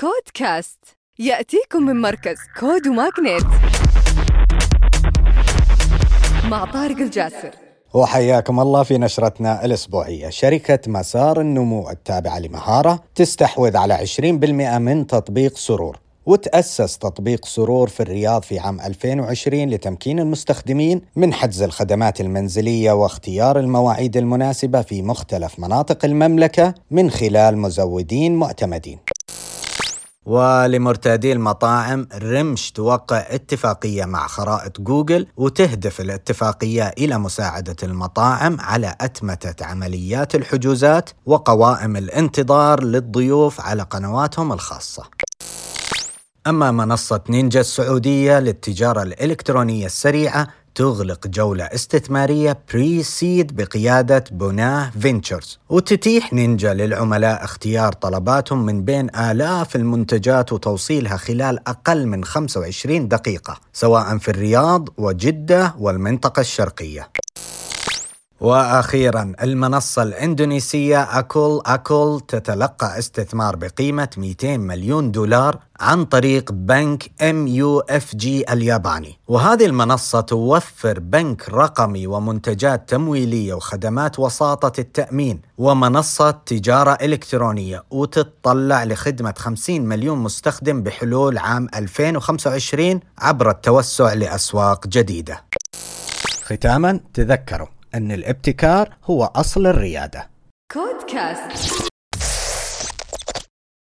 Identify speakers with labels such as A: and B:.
A: كود كاست يأتيكم من مركز كود وماغنيت مع طارق الجاسر.
B: وحياكم الله في نشرتنا الأسبوعية. شركة مسار النمو التابعة لمهارة تستحوذ على 20% من تطبيق سرور وتأسس تطبيق سرور في الرياض في عام 2020 لتمكين المستخدمين من حجز الخدمات المنزلية واختيار المواعيد المناسبة في مختلف مناطق المملكة من خلال مزودين معتمدين. ولمرتادي المطاعم رمش توقع اتفاقية مع خرائط جوجل وتهدف الاتفاقية إلى مساعدة المطاعم على أتمتة عمليات الحجوزات وقوائم الانتظار للضيوف على قنواتهم الخاصة. أما منصة نينجا السعودية للتجارة الإلكترونية السريعة تغلق جولة استثمارية pre-seed بقيادة بناه فينتشرز. وتتيح نينجا للعملاء اختيار طلباتهم من بين آلاف المنتجات وتوصيلها خلال أقل من 25 دقيقة سواء في الرياض وجدة والمنطقة الشرقية. وأخيرا المنصة الإندونيسية أكولاكو تتلقى استثمار بقيمة 200 مليون دولار عن طريق بنك MUFG الياباني. وهذه المنصة توفر بنك رقمي ومنتجات تمويلية وخدمات وساطة التأمين ومنصة تجارة إلكترونية وتتطلع لخدمة 50 مليون مستخدم بحلول عام 2025 عبر التوسع لأسواق جديدة. ختاما تذكروا أن الابتكار هو أصل الريادة.
A: كود كاست